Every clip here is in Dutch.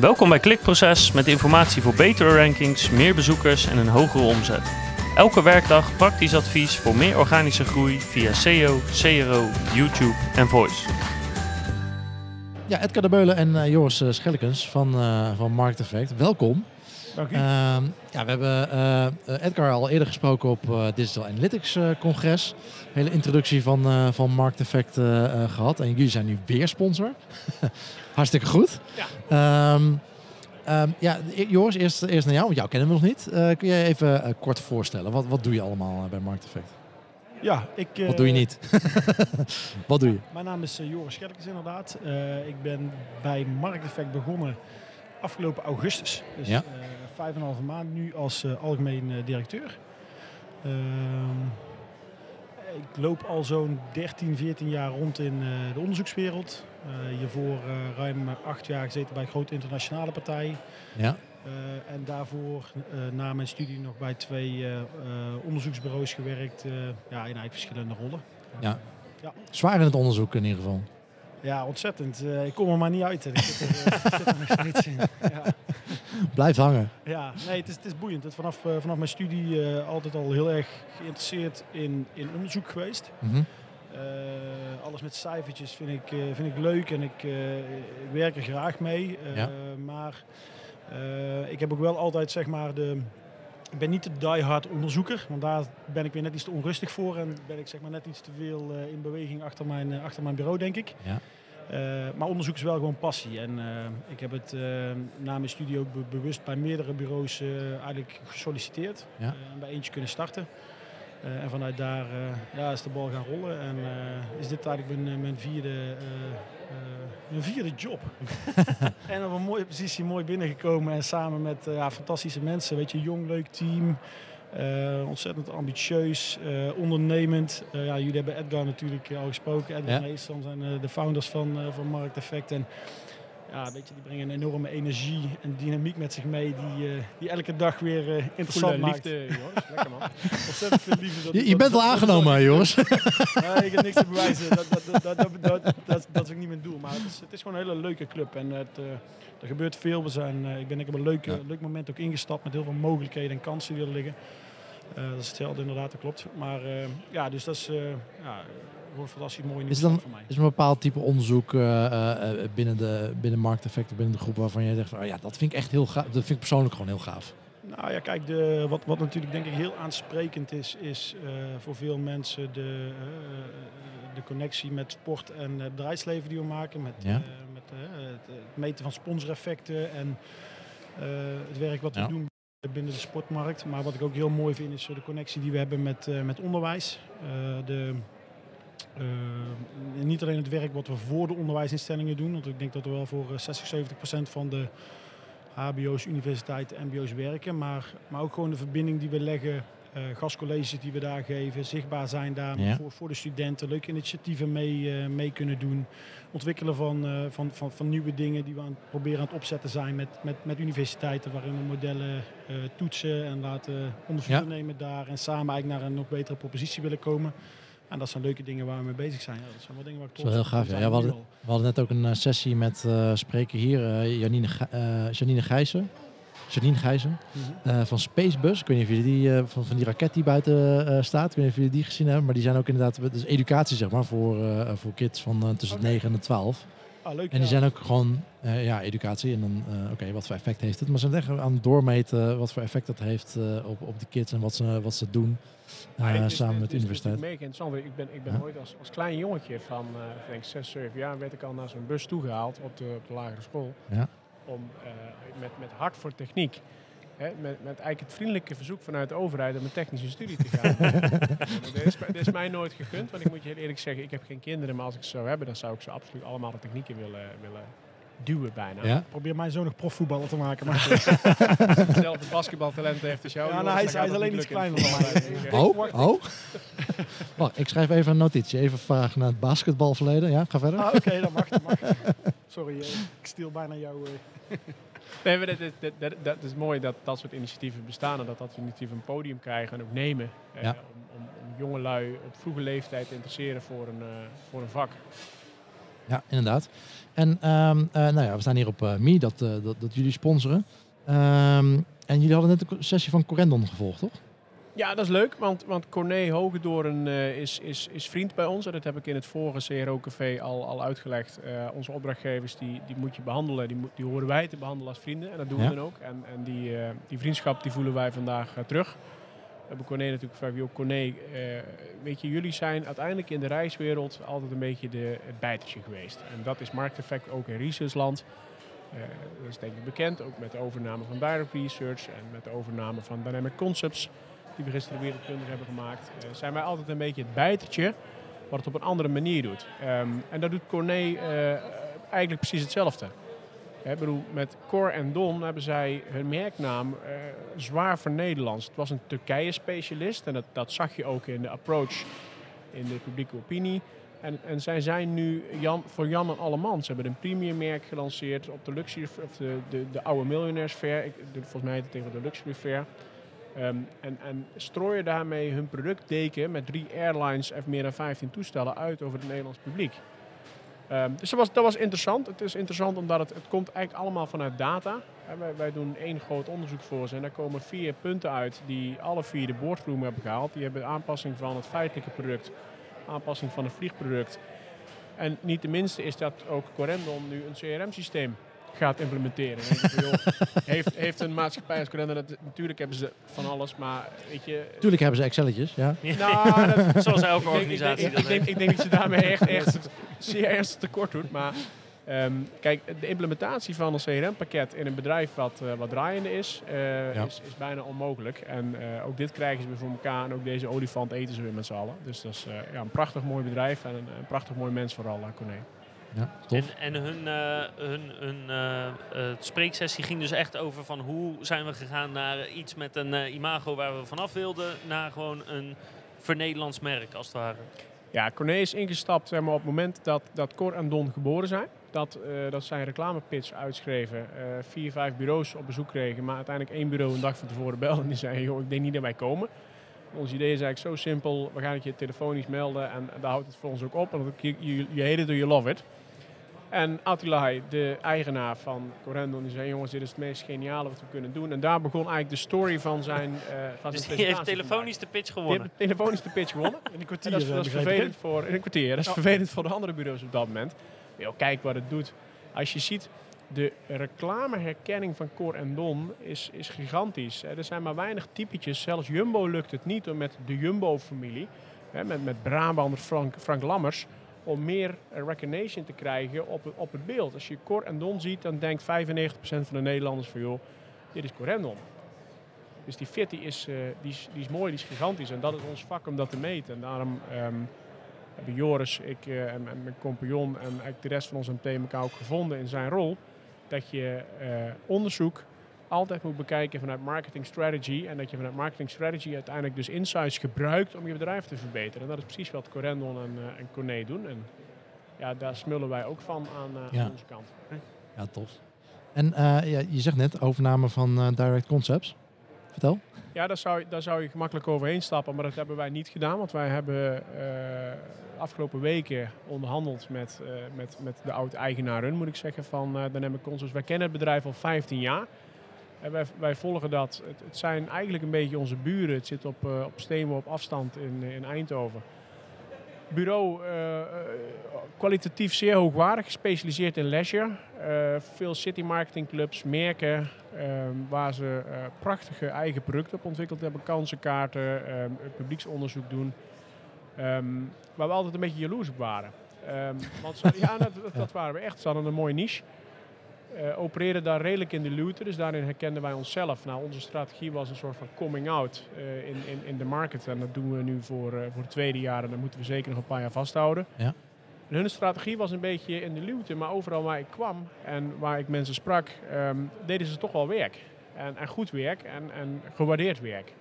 Welkom bij Klikproces met informatie voor betere rankings, meer bezoekers en een hogere omzet. Elke werkdag praktisch advies voor meer organische groei via SEO, CRO, YouTube en Voice. Ja, Edgar de Beulen en uh, Joris uh, Schellekens van, uh, van Market Effect. Welkom. Dank u. Ehm, ja, we hebben Edgar al eerder gesproken op Digital Analytics Congres. Hele introductie van, van Market Effect gehad. En jullie zijn nu weer sponsor. Hartstikke goed. Ja. Um, um, ja, Joris, eerst, eerst naar jou, want jou kennen we nog niet. kun jij even kort voorstellen? Wat, wat doe je allemaal bij Market Effect? Ja, ik... Uh, Wat doe je niet? Wat doe je? Mijn naam is uh, Joris Scherkens inderdaad. Uh, ik ben bij Markteffect begonnen afgelopen augustus. Dus ja. vijf en een halve maand nu als algemeen directeur. Ehm, ik loop al zo'n 13, 14 jaar rond in de onderzoekswereld. hiervoor ruim acht jaar gezeten bij een grote internationale partij. Ja. Uh, en daarvoor uh, na mijn studie nog bij twee uh, onderzoeksbureaus gewerkt. ja, in eigenlijk verschillende rollen. Ja. ja. Zwaar in het onderzoek in ieder geval. Ja, ontzettend. ik kom er maar niet uit. Ik zit er, zit er nog steeds in. Ja. Blijft hangen. Ja, nee, het is, het is boeiend. Het vanaf, vanaf mijn studie altijd al heel erg geïnteresseerd in, in onderzoek geweest. Mm -hmm. alles met cijfertjes vind ik, vind ik leuk en ik, werk er graag mee. Ja. Maar uh, ik heb ook wel altijd zeg maar de. Ik ben niet de diehard onderzoeker, want daar ben ik weer net iets te onrustig voor en ben ik zeg maar net iets te veel uh, in beweging achter mijn, uh, achter mijn bureau, denk ik. Ja. maar onderzoek is wel gewoon passie. En ik heb het na mijn studie ook be bewust bij meerdere bureaus eigenlijk gesolliciteerd. Ja. bij eentje kunnen starten. En vanuit daar ja, is de bal gaan rollen. En is dit eigenlijk mijn, mijn vierde, mijn vierde job. en op een mooie positie mooi binnengekomen. En samen met ja, fantastische mensen. Weet je, jong, leuk team. ontzettend ambitieus, ondernemend. ja, jullie hebben Edgar natuurlijk al gesproken. Edgar Ja. Meestal zijn de founders van, van Markt Effect. En ja, weet je, die brengen een enorme energie en dynamiek met zich mee die, uh, die elke dag weer uh, interessant Goede maakt. liefde, Joris. Lekker man. Ontzettend veel liefde. Dat, Je, je dat- bent dat- al dat- aangenomen, hè, Joris. Nee, ik heb niks te bewijzen. Dat, dat, dat, dat, dat, dat, dat, dat is ook niet mijn doel. Maar het is, het is gewoon een hele leuke club. En het, uh, er gebeurt veel. We zijn, uh, ik ben ik heb een leuk, Ja. leuk moment ook ingestapt met heel veel mogelijkheden en kansen die er liggen. Uh, dat is hetzelfde inderdaad, dat klopt. Maar ja, dus dat is ja, gewoon fantastisch mooi nieuws Is dan- voor mij. Is er een bepaald type onderzoek uh, uh, binnen, de, binnen markteffecten, binnen de groep waarvan jij zegt van, oh ja, dat vind ik echt heel gaaf. Dat vind ik persoonlijk gewoon heel gaaf. Nou ja, kijk, de, wat, wat natuurlijk denk ik heel aansprekend is, is uh, voor veel mensen de, uh, de connectie met sport en het bedrijfsleven die we maken. Met, Ja. uh, met het, het, meten van sponsoreffecten en het werk wat Ja. we doen binnen de sportmarkt. Maar wat ik ook heel mooi vind is de connectie die we hebben met, met onderwijs. de, uh, niet alleen het werk wat we voor de onderwijsinstellingen doen, want ik denk dat we wel voor 60, 70 procent van de HBO's, universiteiten, MBO's werken, maar, maar ook gewoon de verbinding die we leggen, uh, gastcolleges die we daar geven, zichtbaar zijn daar Ja. voor, voor de studenten, leuke initiatieven mee, uh, mee kunnen doen, ontwikkelen van, van, van, van nieuwe dingen die we aan proberen aan het opzetten zijn met, met, met universiteiten, waarin we modellen toetsen en laten onderzoek Ja. nemen daar en samen eigenlijk naar een nog betere propositie willen komen. En dat zijn leuke dingen waar we mee bezig zijn. Ja, dat zijn wel dingen waar ik trots wel heel op gaaf. Ja. Ja, we, hadden, we hadden net ook een uh, sessie met uh, spreker hier, uh, Janine, uh, Janine Gijzen. Janine Gijzen Mhm. van Spacebus. Ik weet niet of jullie die, van, van die raket die buiten staat, ik weet niet of jullie die gezien hebben. Maar die zijn ook inderdaad, dus educatie zeg maar, voor, voor kids van tussen de 9 en de 12. Ah, leuk. En die ja. zijn ook gewoon, uh, ja, educatie. En dan, uh, oké, wat voor effect heeft het? Maar ze zijn echt aan het doormeten wat voor effect dat heeft uh, op, op de kids en wat ze, wat ze doen. Is- samen met de universiteit. Het is mega interessant. want Ik ben, ik ben Ja. ooit als, als klein jongetje van denk 6, 7 jaar werd ik al naar zo'n bus toegehaald op de, op de lagere school. Ja. Om met, met hart voor techniek. Hè, met, met eigenlijk het vriendelijke verzoek vanuit de overheid om een technische studie te gaan. dat, is, dat is mij nooit gegund, want ik moet je heel eerlijk zeggen, ik heb geen kinderen, maar als ik ze zou hebben, dan zou ik ze absoluut allemaal de technieken willen, willen duwen bijna. Ja. Probeer mij zo nog profvoetballer te maken. Maar Hetzelfde basketbaltalent heeft als jou. Ja, nou, hij dan is- hij is alleen niet iets kleiner dan mij. Oh, oh. Wacht, ik schrijf even een notitie. Even vragen naar het basketbalverleden. Ja, ga verder. Ah, Oké, dat mag, dat mag. Sorry, eh, ik stil bijna jouw... eh, Nee, maar dat, is- dat, dat, dat is mooi dat dat soort initiatieven bestaan en dat dat initiatieven een podium krijgen en ook nemen. eh, om, om, om jongelui op vroege leeftijd te interesseren voor een, eh, voor een vak. Ja, inderdaad. En ehm, eh, nou ja, we staan hier op eh Mi, dat, dat, dat jullie sponsoren. Ehm, en jullie hadden net een sessie van Corendon gevolgd, toch? Ja, dat is leuk, want, want Corné Hogedoorn eh, is, is, is vriend bij ons. En dat heb ik in het vorige CRO-café al, al uitgelegd. Eh, onze opdrachtgevers, die, die moet je behandelen. Die, moet- die horen wij te behandelen als vrienden. En dat doen Ja. we dan ook. En, en die, eh, die vriendschap die voelen wij vandaag terug. We hebben Corné natuurlijk gevraagd, joh, Corné, weet je, jullie zijn uiteindelijk in de reiswereld altijd een beetje de, het bijtertje geweest. En dat is markteffect ook in researchland. Dat is denk ik bekend, ook met de overname van Direct Research en met de overname van Dynamic Concepts die we gisteren wereldkundig hebben gemaakt, eh, zijn wij altijd een beetje het bijtertje wat het op een andere manier doet. Ehm, en dat doet Corné eh, eigenlijk precies hetzelfde. Hè, bedoel, met Cor en Don hebben zij hun merknaam eh, zwaar vernederlands. Het was een Turkije-specialist en dat, dat zag je ook in de approach in de publieke opinie. En, en zij zijn nu Jan, voor Jan en Allemans. Ze hebben een premium merk gelanceerd op de luxury, of de, de, de oude miljonairs fair. Ik, volgens mij het tegen de luxury fair. Ehm, en, en strooien daarmee hun productdeken met drie airlines en meer dan 15 toestellen uit over het Nederlands publiek. Ehm, dus dat was, dat was interessant. Het is interessant omdat het, het komt eigenlijk allemaal vanuit data. Hè, wij, wij doen één groot onderzoek voor ze en daar komen vier punten uit die alle vier de boardroom hebben gehaald. Die hebben aanpassing van het feitelijke product, aanpassing van het vliegproduct. En niet de minste is dat ook Corendon nu een CRM-systeem gaat implementeren. Joh, heeft, heeft een maatschappij als Corendon, dat, natuurlijk hebben ze van alles, maar weet je... Tuurlijk hebben ze Excelletjes, ja. Nou, dat, Zoals elke ik denk- organisatie ik denk, dat ik, denk, ik denk dat je daarmee echt, echt zeer ernstig tekort doet. Maar ehm, kijk, de implementatie van een CRM-pakket in een bedrijf wat, eh, wat draaiende is, eh, Ja. is, is bijna onmogelijk. En eh, ook dit krijgen ze weer voor elkaar. En ook deze olifant eten ze weer met z'n allen. Dus dat is eh, ja, een prachtig mooi bedrijf en een, een prachtig mooi mens vooral, uh, Corné. Ja tof. En, en hun, eh, hun, hun eh, eh, spreeksessie ging dus echt over van hoe zijn we gegaan naar iets met een imago waar we vanaf wilden, naar gewoon een vernederlands merk als het ware. Ja, Corné is ingestapt zeg maar, op het moment dat, dat Cor en Don geboren zijn. Dat, eh, dat zij een reclamepitch uitschreven. eh, vier, vijf bureaus op bezoek kregen. Maar uiteindelijk één bureau een dag van tevoren belde. En die zei, joh, ik denk niet dat wij komen. Ons idee is eigenlijk zo simpel. We gaan het je telefonisch melden. En, daar houdt het voor ons ook op. Want je, je, hate it or you love it. En Attilai, de eigenaar van Corendon, die zei, jongens, dit is het meest geniale wat we kunnen doen. En daar begon eigenlijk de story van zijn, eh van Dus zijn die heeft telefonisch de pitch Die gewonnen. heeft telefonisch de pitch gewonnen. In een En kwartier. dat is, eh, dat is vervelend voor in een kwartier. Dat is vervelend voor de andere bureaus op dat moment. Maar joh, kijk wat het doet. Als je ziet, de reclameherkenning van Cor en Don is, is gigantisch. Er zijn maar weinig typetjes. Zelfs Jumbo lukt het niet om met de Jumbo-familie, met, met Frank, Frank Lammers, om meer recognition te krijgen op, op het beeld. Als je Cor en Don ziet, dan denkt 95% van de Nederlanders van joh, dit is Cor en Don. Dus die fit die is, eh, die is, die is mooi, die is gigantisch. En dat is ons vak om dat te meten. En daarom ehm, hebben Joris, ik eh, en, mijn compagnon en de rest van ons MT elkaar ook gevonden in zijn rol. Dat je eh, onderzoek altijd moet bekijken vanuit marketing strategy. En dat je vanuit marketing strategy uiteindelijk dus insights gebruikt om je bedrijf te verbeteren. En dat is precies wat Corendon en, eh en Corné doen. En ja, daar smullen wij ook van aan, eh, Ja. aan onze kant. Ja, tof. En ja, je zegt net overname van Direct Concepts. Vertel. Ja, daar zou, daar zou je gemakkelijk overheen stappen, maar dat hebben wij niet gedaan. Want wij hebben afgelopen weken onderhandeld met, eh, met, met de oud-eigenaren, moet ik zeggen, van eh Dynamic Concepts. Wij kennen het bedrijf al 15 jaar. En wij, wij volgen dat. Het, zijn eigenlijk een beetje onze buren. Het zit op, eh op op afstand in, in Eindhoven. Bureau eh, kwalitatief zeer hoogwaardig, gespecialiseerd in leisure. Veel city marketing clubs, merken, ehm, waar ze prachtige eigen producten op ontwikkeld hebben. Kansenkaarten, ehm, publieksonderzoek doen. Ehm, waar we altijd een beetje jaloers op waren. Ehm, want ze, ja, dat, dat, waren we echt. Ze hadden een mooie niche. Eh opereren daar redelijk in de luwte, dus daarin herkenden wij onszelf. Nou, onze strategie was een soort van coming out eh, in, in, in de market. En dat doen we nu voor, eh, voor het tweede jaar en dat moeten we zeker nog een paar jaar vasthouden. Ja. En hun strategie was een beetje in de luwte, maar overal waar ik kwam en waar ik mensen sprak, ehm, deden ze toch wel werk. En, en goed werk en, en gewaardeerd werk.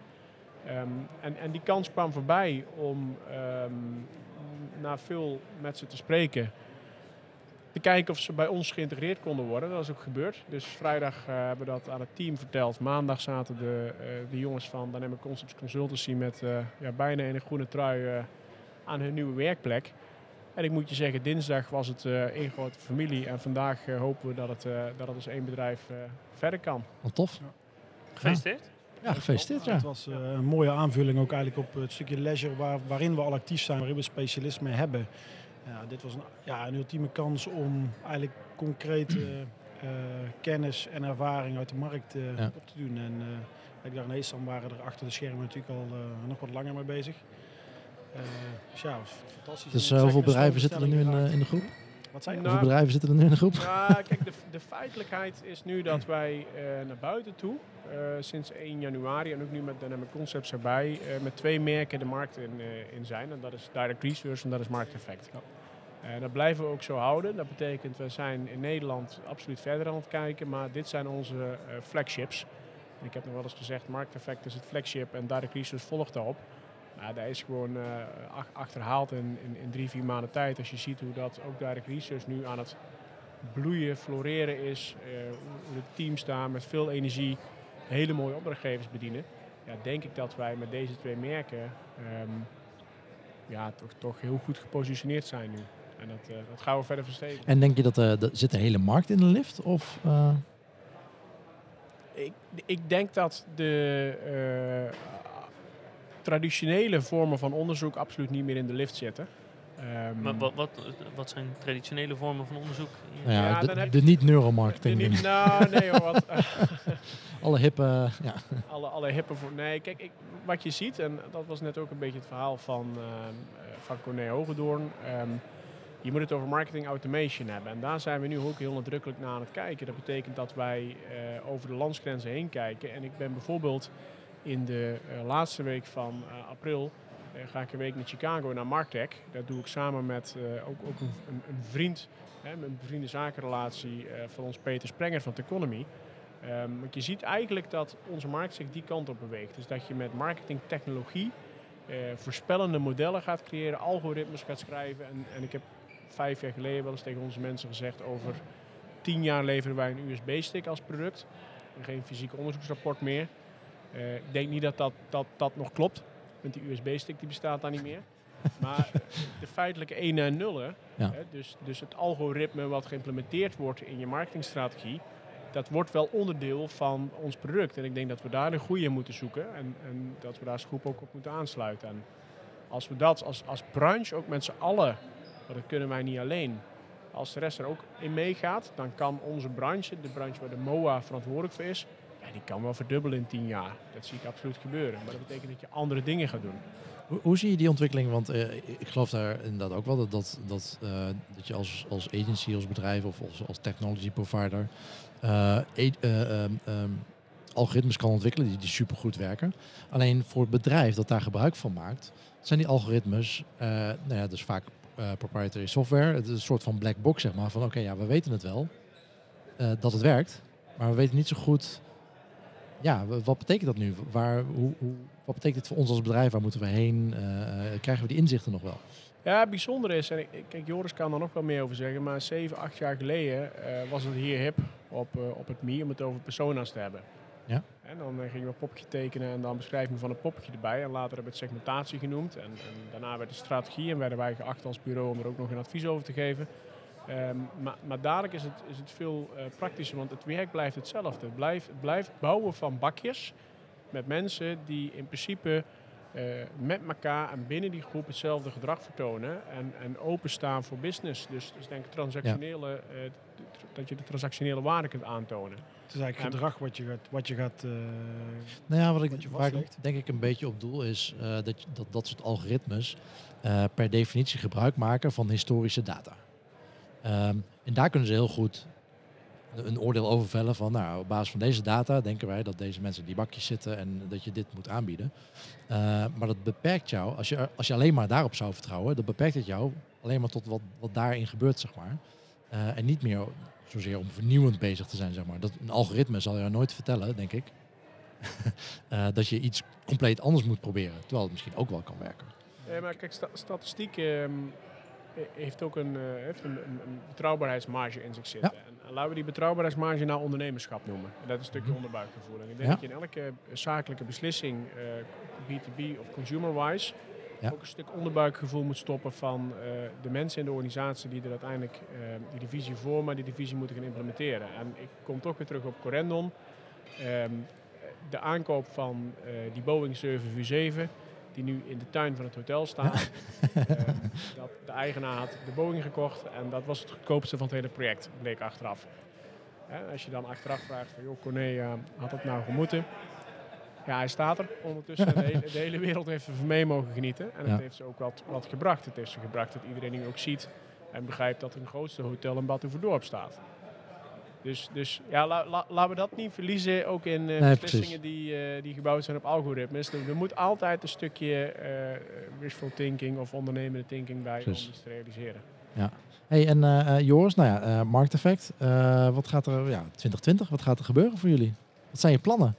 Ehm, en, en die kans kwam voorbij om ehm, na veel met ze te spreken, te kijken of ze bij ons geïntegreerd konden worden. Dat is ook gebeurd. Dus vrijdag eh, hebben we dat aan het team verteld. Maandag zaten de, eh, de jongens van Dynamic Concepts Consultancy met eh, ja, bijna in een groene trui eh, aan hun nieuwe werkplek. En ik moet je zeggen, dinsdag was het uh, één grote familie. En vandaag uh, hopen we dat het, uh, dat het als één bedrijf verder kan. Wat tof. Ja. Gefeliciteerd. Ja, gefeliciteerd. Ja. Het was een mooie aanvulling ook eigenlijk op het stukje leisure waar, waarin we al actief zijn, waarin we specialisme hebben. Ja, dit was een, ja, een ultieme kans om eigenlijk concrete kennis en ervaring uit de markt ja. op te doen. En ik dacht, nee, dan waren er achter de schermen natuurlijk al nog wat langer mee bezig. Uh, dus ja, fantastisch. Dus uh, hoeveel bedrijven zitten er nu in, uh, in de groep? Wat zijn Hoeveel bedrijven zitten er nu in de groep? Ja, kijk, de, de feitelijkheid is nu dat wij naar buiten toe, sinds 1 januari en ook nu met Dynamic Concepts erbij, met twee merken de markt in, in zijn. En dat is Direct Research en dat is Market Effect. Ja. En dat blijven we ook zo houden. Dat betekent, we zijn in Nederland absoluut verder aan het kijken, maar dit zijn onze flagships. En ik heb nog wel eens gezegd, Market Effect is het flagship en Direct Research volgt daarop. Nou, dat is gewoon uh, achterhaald in, in, in, drie, vier maanden tijd. Als je ziet hoe dat ook Direct Research nu aan het bloeien, floreren is. Uh, hoe de teams staan met veel energie hele mooie opdrachtgevers bedienen. Ja, denk ik dat wij met deze twee merken um, ja, toch, toch heel goed gepositioneerd zijn nu. En dat, uh, dat gaan we verder verstevigen. En denk je dat er zit de hele markt in de lift? Of, ik, ik denk dat de traditionele vormen van onderzoek absoluut niet meer in de lift zitten. Um, maar wat, wat, wat, zijn traditionele vormen van onderzoek? Ja, ja de, de niet-neuromarketing. nou, nee hoor, wat, alle hippe, ja. Alle, alle hippe voor. Nee, kijk, ik, wat je ziet, en dat was net ook een beetje het verhaal van, uh, van Corné Hogedoorn. Um, je moet het over marketing automation hebben. En daar zijn we nu ook heel nadrukkelijk naar aan het kijken. Dat betekent dat wij uh, over de landsgrenzen heen kijken. En ik ben bijvoorbeeld in de uh, laatste week van uh, april uh, ga ik een week naar Chicago, naar Martech. Dat doe ik samen met ook, ook een, een, een, vriend, hè, een vrienden-zakenrelatie van ons Peter Sprenger van Teconomy. Um, want je ziet eigenlijk dat onze markt zich die kant op beweegt. Dus dat je met marketingtechnologie voorspellende modellen gaat creëren, algoritmes gaat schrijven. En, en ik heb vijf jaar geleden wel eens tegen onze mensen gezegd over tien jaar leveren wij een USB-stick als product. En geen fysiek onderzoeksrapport meer. Uh, ik denk niet dat dat, dat dat nog klopt. Want die USB-stick die bestaat daar niet meer. maar de feitelijke 1 en 0, ja. hè, dus, dus het algoritme wat geïmplementeerd wordt in je marketingstrategie, dat wordt wel onderdeel van ons product. En ik denk dat we daar de goede in moeten zoeken en, en dat we daar als groep ook op moeten aansluiten. En als we dat als, als branche ook met z'n allen, dat kunnen wij niet alleen, als de rest er ook in meegaat, dan kan onze branche, de branche waar de MOA verantwoordelijk voor is, die kan wel verdubbelen in tien jaar. Dat zie ik absoluut gebeuren. Maar dat betekent dat je andere dingen gaat doen. Hoe, hoe zie je die ontwikkeling? Want uh, ik geloof daar inderdaad ook wel dat, dat, dat, uh, dat je als, als agency, als bedrijf of als, als technology provider um, um, algoritmes kan ontwikkelen die, die supergoed werken. Alleen voor het bedrijf dat daar gebruik van maakt, zijn die algoritmes, nou ja, dus vaak proprietary software. Het is een soort van black box, zeg maar. Van oké, ja, we weten het wel dat het werkt, maar we weten niet zo goed ja, wat betekent dat nu? Waar, hoe, hoe, wat betekent het voor ons als bedrijf? Waar moeten we heen? Uh, krijgen we die inzichten nog wel? Ja, bijzonder is, en ik, kijk, Joris kan er nog wel meer over zeggen, maar 7, 8 jaar geleden uh, was het hier hip op, uh, op het MIE om het over persona's te hebben. Ja. En dan gingen we een popje tekenen en dan beschrijving van een popje erbij. En later hebben we het segmentatie genoemd. En, en daarna werd de strategie en werden wij geacht als bureau om er ook nog een advies over te geven. Um, maar, maar, dadelijk is het, is het veel uh, praktischer, want het werk blijft hetzelfde. Het blijft, het blijft bouwen van bakjes met mensen die in principe uh, met elkaar en binnen die groep hetzelfde gedrag vertonen en, en openstaan voor business. Dus, dus denk transactionele, ja. uh, dat je de transactionele waarde kunt aantonen. Het is eigenlijk gedrag wat je gaat. Wat je gaat nou ja, wat ik, waar ik denk ik een beetje op doel is dat, dat dat soort algoritmes per definitie gebruik maken van historische data. Um, en daar kunnen ze heel goed een oordeel over vellen van, nou, op basis van deze data denken wij dat deze mensen die bakjes zitten en dat je dit moet aanbieden. Uh, maar dat beperkt jou, als je, als je alleen maar daarop zou vertrouwen, dat beperkt het jou alleen maar tot wat, wat daarin gebeurt, zeg maar. Uh, en niet meer zozeer om vernieuwend bezig te zijn, zeg maar. Dat, een algoritme zal jou nooit vertellen, denk ik, uh, dat je iets compleet anders moet proberen, terwijl het misschien ook wel kan werken. Ja, maar kijk, sta statistiek um, heeft ook een, uh, heeft een, een, een, betrouwbaarheidsmarge in zich zitten. Ja. En laten we die betrouwbaarheidsmarge nou ondernemerschap noemen. En dat is een stukje mhm. onderbuikgevoel. En ik denk ja. dat je in elke zakelijke beslissing, uh, B2B of consumer-wise, Ja. ook een stuk onderbuikgevoel moet stoppen van eh, de mensen in de organisatie die er uiteindelijk eh, die divisie vormen, die divisie moeten gaan implementeren. En ik kom toch weer terug op Corendon. Ehm, de aankoop van eh, die Boeing 747, die nu in de tuin van het hotel staat. Ehm, dat de eigenaar had de Boeing gekocht en dat was het goedkoopste van het hele project, bleek achteraf. Als je dan achteraf vraagt van, joh Corné, eh, had het nou gemoeten? Ja, hij staat er ondertussen. en de, hele, de hele wereld heeft er van mee mogen genieten. En Ja. het heeft ze ook wat, wat gebracht. Het heeft ze gebracht dat iedereen nu ook ziet en begrijpt dat een grootste hotel in Bad Oeverdorp staat. Dus, dus ja, la- la- laten we dat niet verliezen, ook in eh, Nee, beslissingen die, eh, die gebouwd zijn op algoritmes. Er, er moet altijd een stukje eh, wishful thinking of ondernemende thinking bij Precies. om iets te realiseren. Hey, en Joris, nou ja, eh markteffect. Eh, wat gaat er, ja, 2020, wat gaat er gebeuren voor jullie? Wat zijn je plannen?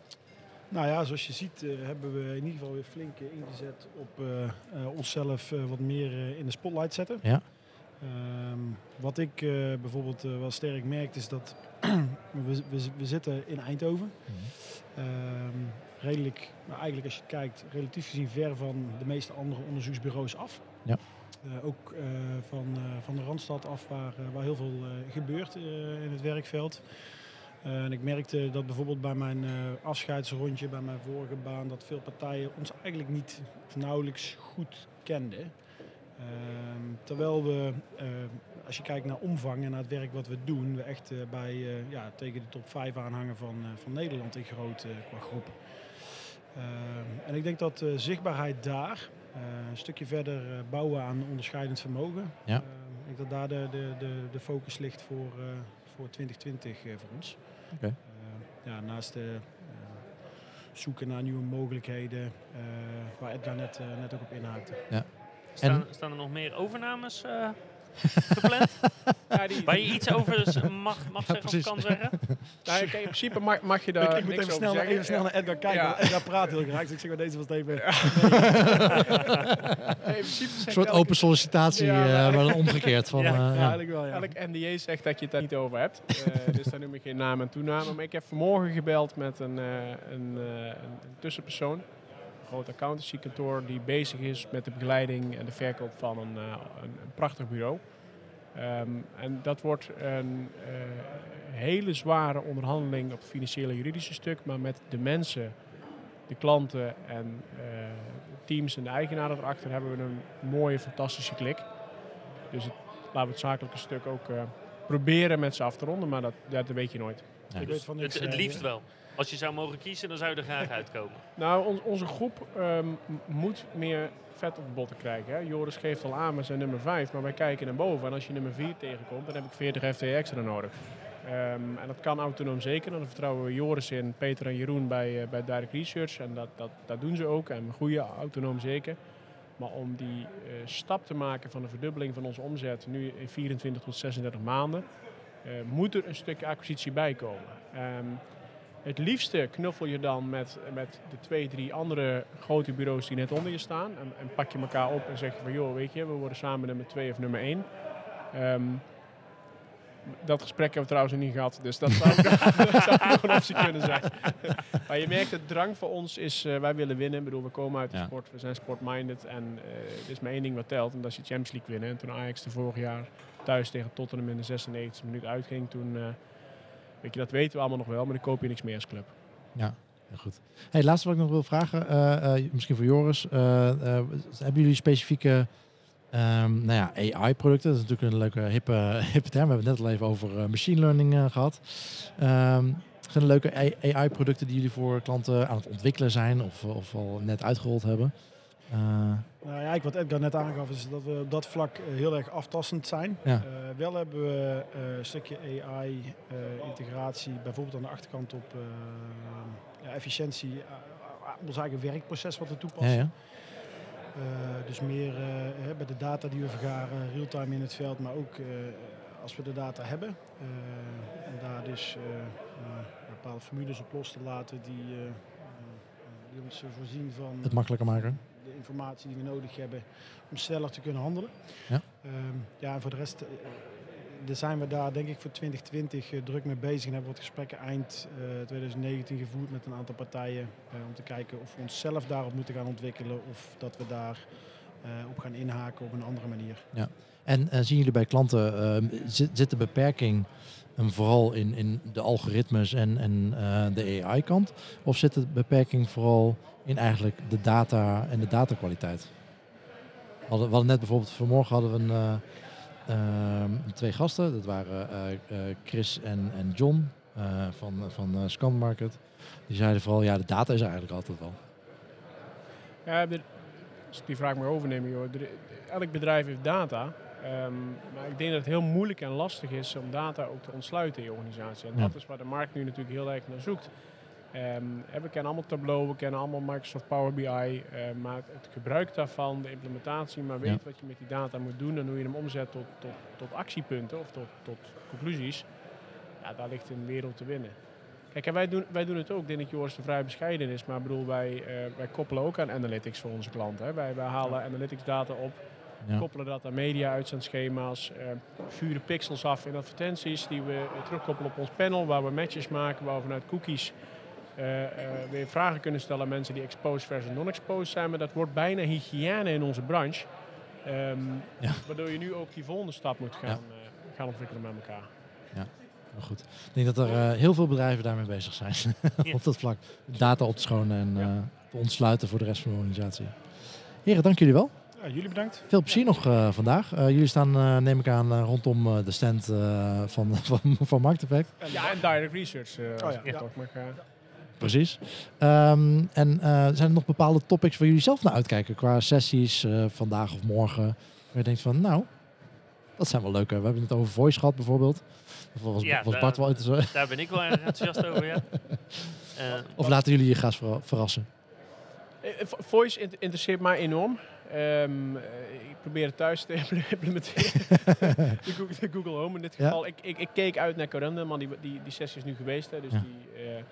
Nou ja, zoals je ziet eh, hebben we in ieder geval weer flink ingezet op eh, eh, onszelf eh, wat meer in de spotlight zetten. Ja. Ehm, wat ik eh, bijvoorbeeld eh, wel sterk merk is dat we, we, we zitten in Eindhoven. Ehm, redelijk, nou eigenlijk als je kijkt, relatief gezien ver van de meeste andere onderzoeksbureaus af. Ja. Eh, ook van, van de Randstad af, waar, waar heel veel gebeurt in het werkveld. En ik merkte dat bijvoorbeeld bij mijn afscheidsrondje, bij mijn vorige baan, dat veel partijen ons eigenlijk niet nauwelijks goed kenden. Ehm, terwijl we, eh, als je kijkt naar omvang en naar het werk wat we doen, we echt eh, bij, eh, ja, tegen de top 5 aanhangen van, eh, van Nederland in groot qua groep. Ehm, en ik denk dat zichtbaarheid daar, een stukje verder bouwen aan onderscheidend vermogen, Ja. Ehm, ik denk dat daar de, de, de, de focus ligt voor, voor 2020 eh, voor ons. Ehm, ja, naast de zoeken naar nieuwe mogelijkheden, waar Edgar net, net ook op inhaakte. Staan, staan er nog meer overnames eh, gepland? Ja, die, Waar je iets over mag, mag zeggen of kan zeggen? nou, in principe mag, mag je daar ik moet niks even over snel, zeggen. even snel naar Edgar kijken, Ja. want Edgar praat heel graag. Dus ik zeg maar deze was het even... Nee, Een soort elke- open sollicitatie, Ja, eh, maar- dan omgekeerd. Van, Ja, eh, Ja, ja. eigenlijk wel, ja. Elk NDA zegt dat je het daar niet over hebt. Eh, dus daar noem ik geen naam en toename. Maar ik heb vanmorgen gebeld met een, eh, een, eh, een, een tussenpersoon. Groot accountancykantoor die bezig is met de begeleiding en de verkoop van een, eh, een, prachtig bureau. Ehm, en dat wordt een eh, hele zware onderhandeling op het financiële juridische stuk. Maar met de mensen, de klanten en eh, teams en de eigenaren erachter hebben we een mooie, fantastische klik. Dus laten we het zakelijke stuk ook proberen met ze af te ronden. Maar dat, dat weet je nooit. Ja. Ik weet van niks, Het, het eh, liefst wel. Als je zou mogen kiezen, dan zou je er graag uitkomen. Nou, on- onze groep ehm, moet meer vet op de botten krijgen. Hè. Joris geeft al aan, we zijn nummer 5, maar wij kijken naar boven. En als je nummer 4 tegenkomt, dan heb ik 40 FTE extra nodig. Ehm, en dat kan autonoom zeker. Dan vertrouwen we Joris in, Peter en Jeroen bij, eh, bij Direct Research. En dat, dat, dat doen ze ook. En we groeien autonoom zeker. Maar om die eh, stap te maken van een verdubbeling van onze omzet, nu in 24 tot 36 maanden, moet er een stukje acquisitie bij komen. Ehm, het liefste knuffel je dan met, met de twee, drie andere grote bureaus die net onder je staan. En, en pak je elkaar op en zeg je van joh, weet je, we worden samen nummer twee of nummer één. Ehm, dat gesprek hebben we trouwens nog niet gehad, dus dat zou, dat zou nog een optie kunnen zijn. maar je merkt, het drang voor ons is, eh, wij willen winnen. Ik bedoel, we komen uit de Ja. sport, we zijn sportminded en eh er is maar één ding wat telt. En dat is je Champions League winnen. En toen Ajax de vorig jaar thuis tegen Tottenham in de 96 minuut uitging, toen, eh, weet je, dat weten we allemaal nog wel, maar dan koop je niks meer als club. Ja, heel goed. Hey, laatste wat ik nog wil vragen, eh, eh, misschien voor Joris. eh, eh, hebben jullie specifieke ehm, nou ja, AI-producten? Dat is natuurlijk een leuke hippe, hippe term. We hebben het net al even over eh, machine learning eh, gehad. Zijn er leuke AI-producten die jullie voor klanten aan het ontwikkelen zijn of, of al net uitgerold hebben? Eh, Nou ja, wat Edgar net aangaf is dat we op dat vlak eh, heel erg aftastend zijn. Ja. Eh, wel hebben we eh, een stukje AI-integratie, bijvoorbeeld aan de achterkant op eh, ja, efficiëntie, uh, ons eigen werkproces wat we ja, toepassen. ja. Eh, dus meer eh, bij de data die we vergaren, real-time in het veld, maar ook eh, als we de data hebben. en daar dus eh, bepaalde formules op los te laten die, die ons voorzien van Het makkelijker maken. de informatie die we nodig hebben om sneller te kunnen handelen. Ja. Ehm, ja, en voor de rest daar zijn we daar denk ik voor 2020 eh, druk mee bezig en hebben we wat gesprekken eind eh, 2019 gevoerd met een aantal partijen eh, om te kijken of we onszelf daarop moeten gaan ontwikkelen of dat we daar op gaan inhaken op een andere manier. Ja. En zien jullie bij klanten, uh, zit, zit de beperking hem vooral in, in de algoritmes en, en de AI-kant? Of zit de beperking vooral in eigenlijk de data en de datakwaliteit? We hadden, we hadden net bijvoorbeeld, vanmorgen hadden we een, Ehm, twee gasten, dat waren eh, eh, Chris en, en John eh, van, van Scan Market. Die zeiden vooral, ja, de data is er eigenlijk altijd wel. Ja, als ik die vraag maar overneem, joh. elk bedrijf heeft data. Ehm, maar ik denk dat het heel moeilijk en lastig is om data ook te ontsluiten in je organisatie. En dat is waar de markt nu natuurlijk heel erg naar zoekt. Um, we kennen allemaal Tableau, we kennen allemaal Microsoft Power BI, uh, eh, maar het gebruik daarvan, de implementatie, maar weet wat je met die data moet doen en hoe je hem omzet tot, tot, tot actiepunten of tot, tot conclusies, ja, daar ligt een wereld te winnen. Kijk, en wij doen, wij doen het ook. Ik denk dat Joris de vrij bescheiden is, maar bedoel, wij, uh, wij koppelen ook aan analytics voor onze klanten. Hè. Wij, wij halen analytics data op, ja. koppelen dat aan media uitzendschema's, uh, vuren pixels af in advertenties die we terugkoppelen op ons panel, waar we matches maken, waar we vanuit cookies weer vragen kunnen stellen aan mensen die exposed versus non-exposed zijn. Maar dat wordt bijna hygiëne in onze branche. Um, ja. Waardoor je nu ook die volgende stap moet gaan, uh, gaan ontwikkelen met elkaar. Ja, maar goed. Ik denk dat er heel veel bedrijven daarmee bezig zijn. op dat vlak. Data op te schonen en ja. te ontsluiten voor de rest van de organisatie. Heren, dank jullie wel. Ja, jullie bedankt. Veel plezier nog uh, vandaag. Uh, jullie staan, uh, neem ik aan, rondom de stand van, van, van Markt Effect. Ja, en Direct Research. oh, ja. ja. Ook, maar, Precies. Um, en uh, zijn er nog bepaalde topics waar jullie zelf naar uitkijken qua sessies uh, vandaag of morgen? Waar je denkt van, nou, dat zijn wel leuke. We hebben het over voice gehad bijvoorbeeld. Of was, ja, was Bart wel interessant? Daar ben ik wel erg enthousiast over, ja. Uh, of laten jullie je graag verrassen? Voice interesseert mij enorm. Um, ik probeer het thuis te implementeren. de, Google, de, Google, Home in dit geval. Ja? Ik, ik, ik, keek uit naar Corendon, maar die, die, die sessie is nu geweest. Hè, dus ja. die,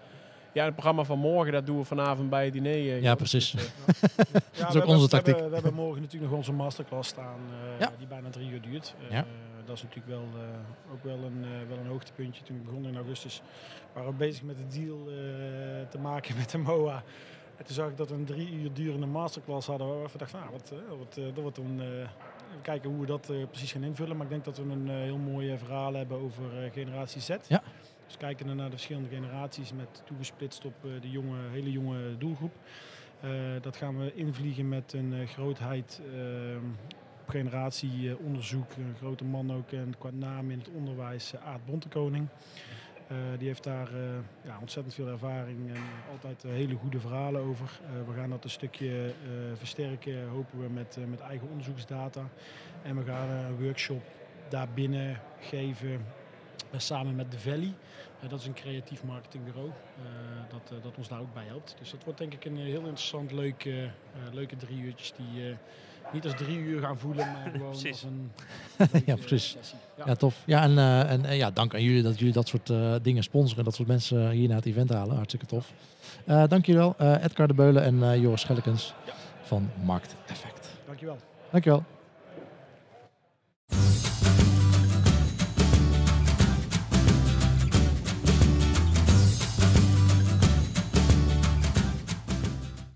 ja, het programma van morgen, dat doen we vanavond bij het diner. Uh, ja, precies. Dus, uh, ja, dat is ook onze tactiek. We hebben, we hebben, morgen natuurlijk nog onze masterclass staan, uh, ja. die bijna drie uur duurt. Ja. dat is natuurlijk wel, ook wel een, wel een hoogtepuntje. Toen ik begon in augustus waren we bezig met de deal te maken met de MOA. En toen zag ik dat we een drie uur durende masterclass hadden. Waar we dachten, nou, wat, wat, dat wordt een, kijken hoe we dat precies gaan invullen. Maar ik denk dat we een heel mooi verhaal hebben over generatie Z. Ja. Dus kijken naar de verschillende generaties met toegesplitst op eh, de jonge, hele jonge doelgroep. Uh, dat gaan we invliegen met een uh, grootheid op generatieonderzoek. Een grote man ook en qua naam in het onderwijs, Aad Bontekoning. die heeft daar ja, ontzettend veel ervaring en altijd hele goede verhalen over. we gaan dat een stukje versterken, hopen we, met, met eigen onderzoeksdata. En we gaan een workshop daarbinnen geven samen met The Valley. Uh, dat is een creatief marketingbureau uh, dat, uh, dat ons daar ook bij helpt. Dus dat wordt denk ik een heel interessant, leuk, leuke drie uurtjes die niet als drie uur gaan voelen, maar gewoon als een ja, precies. Sessie. Ja. ja. tof. Ja, en, en ja, dank aan jullie dat jullie dat soort dingen sponsoren. Dat soort mensen hier naar het event halen. Hartstikke tof. dank jullie wel. Edgar de Beulen en Joris Schellekens ja. van Markt Effect. Dankjewel. Dankjewel.